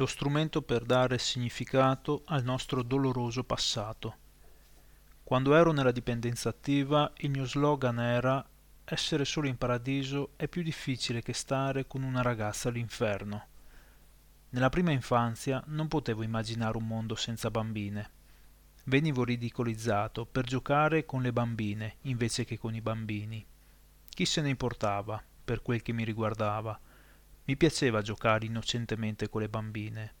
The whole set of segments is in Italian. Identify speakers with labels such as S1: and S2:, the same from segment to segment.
S1: lo strumento per dare significato al nostro doloroso passato. Quando ero nella dipendenza attiva, il mio slogan era essere solo in paradiso è più difficile che stare con una ragazza all'inferno. Nella prima infanzia non potevo immaginare un mondo senza bambine. Venivo ridicolizzato per giocare con le bambine invece che con i bambini. Chi se ne importava, per quel che mi riguardava? Mi piaceva giocare innocentemente con le bambine.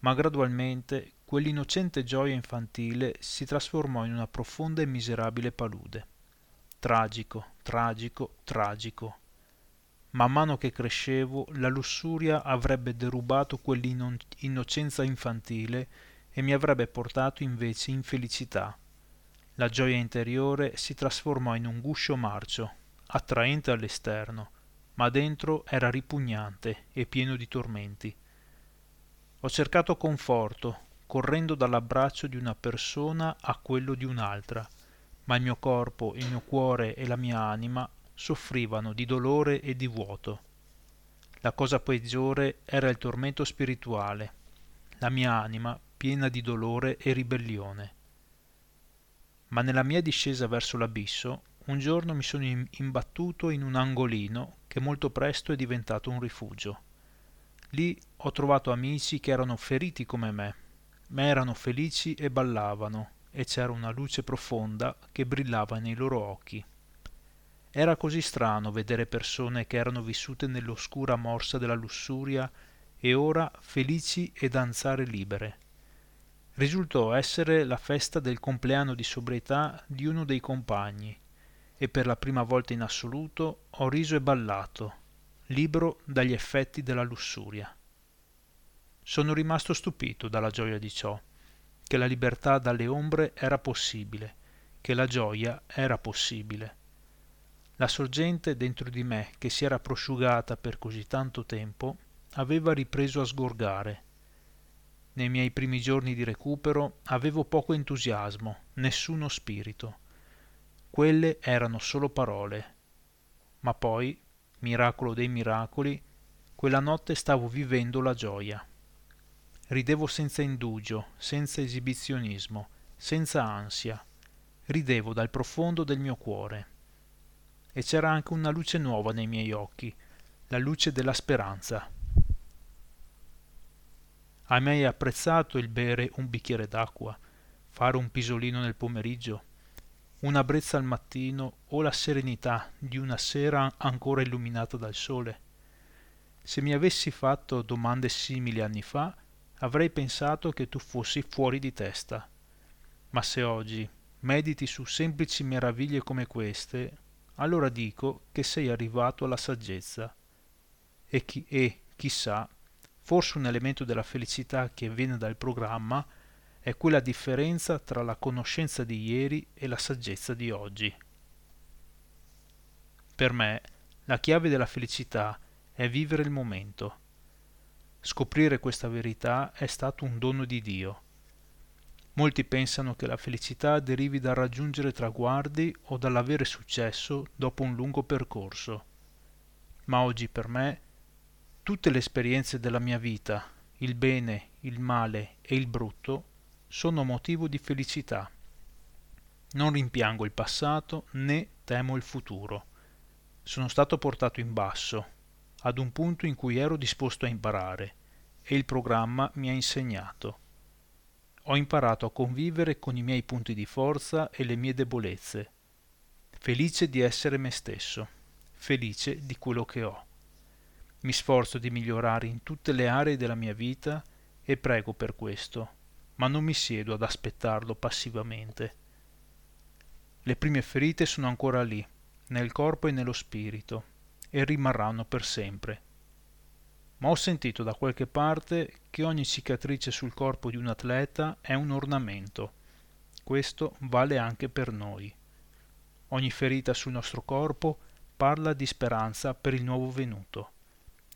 S1: Ma gradualmente quell'innocente gioia infantile si trasformò in una profonda e miserabile palude. Tragico, tragico, tragico. Man mano che crescevo, la lussuria avrebbe derubato quell'innocenza infantile e mi avrebbe portato invece in felicità. La gioia interiore si trasformò in un guscio marcio, attraente all'esterno, ma dentro era ripugnante e pieno di tormenti. Ho cercato conforto, correndo dall'abbraccio di una persona a quello di un'altra, ma il mio corpo, il mio cuore e la mia anima soffrivano di dolore e di vuoto. La cosa peggiore era il tormento spirituale, la mia anima piena di dolore e ribellione. Ma nella mia discesa verso l'abisso, un giorno mi sono imbattuto in un angolino che molto presto è diventato un rifugio. Lì ho trovato amici che erano feriti come me, ma erano felici e ballavano, e c'era una luce profonda che brillava nei loro occhi. Era così strano vedere persone che erano vissute nell'oscura morsa della lussuria e ora felici e danzare libere. Risultò essere la festa del compleanno di sobrietà di uno dei compagni e per la prima volta in assoluto ho riso e ballato, libero dagli effetti della lussuria. Sono rimasto stupito dalla gioia di ciò, che la libertà dalle ombre era possibile, che la gioia era possibile. La sorgente dentro di me, che si era prosciugata per così tanto tempo, aveva ripreso a sgorgare. Nei miei primi giorni di recupero avevo poco entusiasmo, nessuno spirito. Quelle erano solo parole. Ma poi, miracolo dei miracoli, quella notte stavo vivendo la gioia. Ridevo senza indugio, senza esibizionismo, senza ansia. Ridevo dal profondo del mio cuore. E c'era anche una luce nuova nei miei occhi, la luce della speranza. Hai mai apprezzato il bere un bicchiere d'acqua, fare un pisolino nel pomeriggio, una brezza al mattino o la serenità di una sera ancora illuminata dal sole? Se mi avessi fatto domande simili anni fa, avrei pensato che tu fossi fuori di testa. Ma se oggi mediti su semplici meraviglie come queste, allora dico che sei arrivato alla saggezza. E, chi, e chissà, Forse un elemento della felicità che viene dal programma è quella differenza tra la conoscenza di ieri e la saggezza di oggi. Per me, la chiave della felicità è vivere il momento. Scoprire questa verità è stato un dono di Dio. Molti pensano che la felicità derivi dal raggiungere traguardi o dall'avere successo dopo un lungo percorso. Ma oggi per me Tutte le esperienze della mia vita, il bene, il male e il brutto, sono motivo di felicità. Non rimpiango il passato né temo il futuro. Sono stato portato in basso, ad un punto in cui ero disposto a imparare, e il programma mi ha insegnato. Ho imparato a convivere con i miei punti di forza e le mie debolezze. Felice di essere me stesso, felice di quello che ho. Mi sforzo di migliorare in tutte le aree della mia vita e prego per questo, ma non mi siedo ad aspettarlo passivamente. Le prime ferite sono ancora lì, nel corpo e nello spirito, e rimarranno per sempre. Ma ho sentito da qualche parte che ogni cicatrice sul corpo di un atleta è un ornamento. Questo vale anche per noi. Ogni ferita sul nostro corpo parla di speranza per il nuovo venuto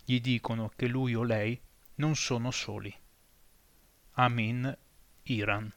S1: gli dicono che lui o lei non sono soli. Amin Иран.